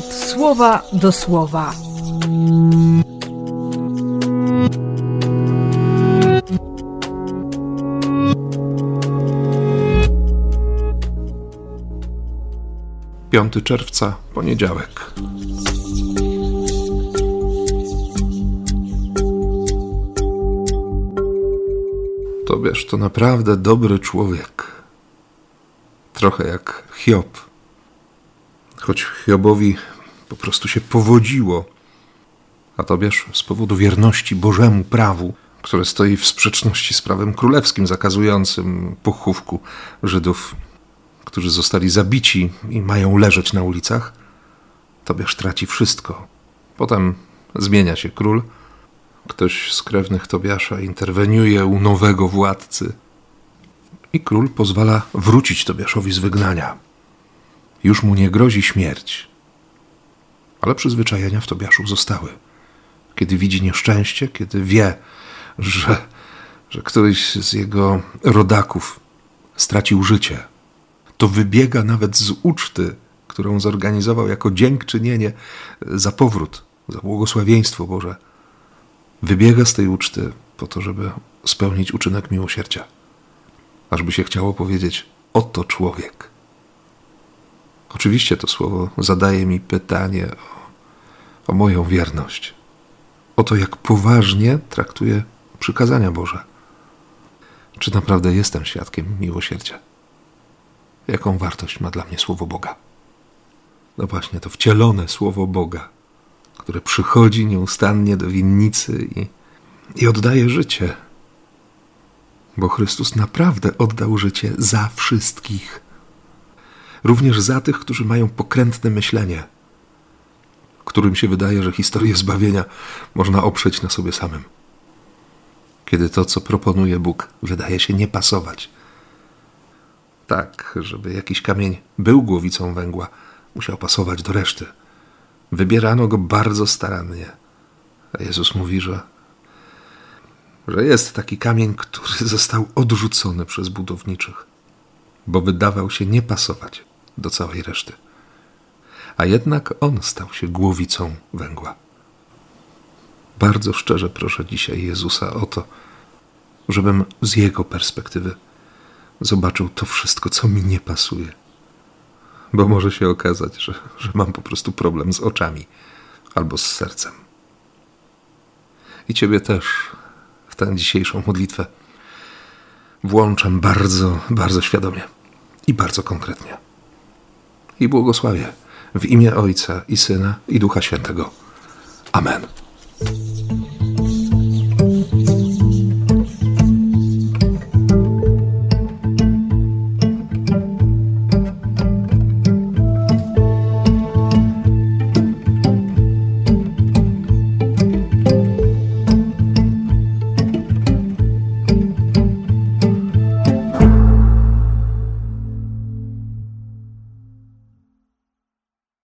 słowa do słowa. Piąty czerwca, poniedziałek. Tobiaż to naprawdę dobry człowiek. Trochę jak Hiob. Choć Hiobowi po prostu się powodziło, a Tobiasz z powodu wierności Bożemu prawu, które stoi w sprzeczności z prawem królewskim zakazującym pochówku Żydów, którzy zostali zabici i mają leżeć na ulicach, Tobiasz traci wszystko. Potem zmienia się król, Ktoś z krewnych Tobiasza interweniuje u nowego władcy i król pozwala wrócić Tobiaszowi z wygnania. Już mu nie grozi śmierć, ale przyzwyczajenia w Tobiaszu zostały. Kiedy widzi nieszczęście, kiedy wie, że, że któryś z jego rodaków stracił życie, to wybiega nawet z uczty, którą zorganizował jako dziękczynienie za powrót, za błogosławieństwo Boże wybiega z tej uczty po to, żeby spełnić uczynek miłosierdzia. Ażby się chciało powiedzieć: Oto człowiek. Oczywiście to słowo zadaje mi pytanie o, o moją wierność, o to, jak poważnie traktuję przykazania Boże. Czy naprawdę jestem świadkiem miłosierdzia? Jaką wartość ma dla mnie słowo Boga? No właśnie, to wcielone słowo Boga które przychodzi nieustannie do winnicy i, i oddaje życie. Bo Chrystus naprawdę oddał życie za wszystkich, również za tych, którzy mają pokrętne myślenie, którym się wydaje, że historię zbawienia można oprzeć na sobie samym. Kiedy to, co proponuje Bóg, wydaje się nie pasować. Tak, żeby jakiś kamień był głowicą węgła, musiał pasować do reszty. Wybierano go bardzo starannie. A Jezus mówi, że, że jest taki kamień, który został odrzucony przez budowniczych, bo wydawał się nie pasować do całej reszty. A jednak on stał się głowicą węgła. Bardzo szczerze proszę dzisiaj Jezusa o to, żebym z Jego perspektywy zobaczył to wszystko, co mi nie pasuje bo może się okazać, że, że mam po prostu problem z oczami albo z sercem. I Ciebie też w tę dzisiejszą modlitwę włączam bardzo, bardzo świadomie i bardzo konkretnie. I błogosławię w imię Ojca i Syna i Ducha Świętego. Amen.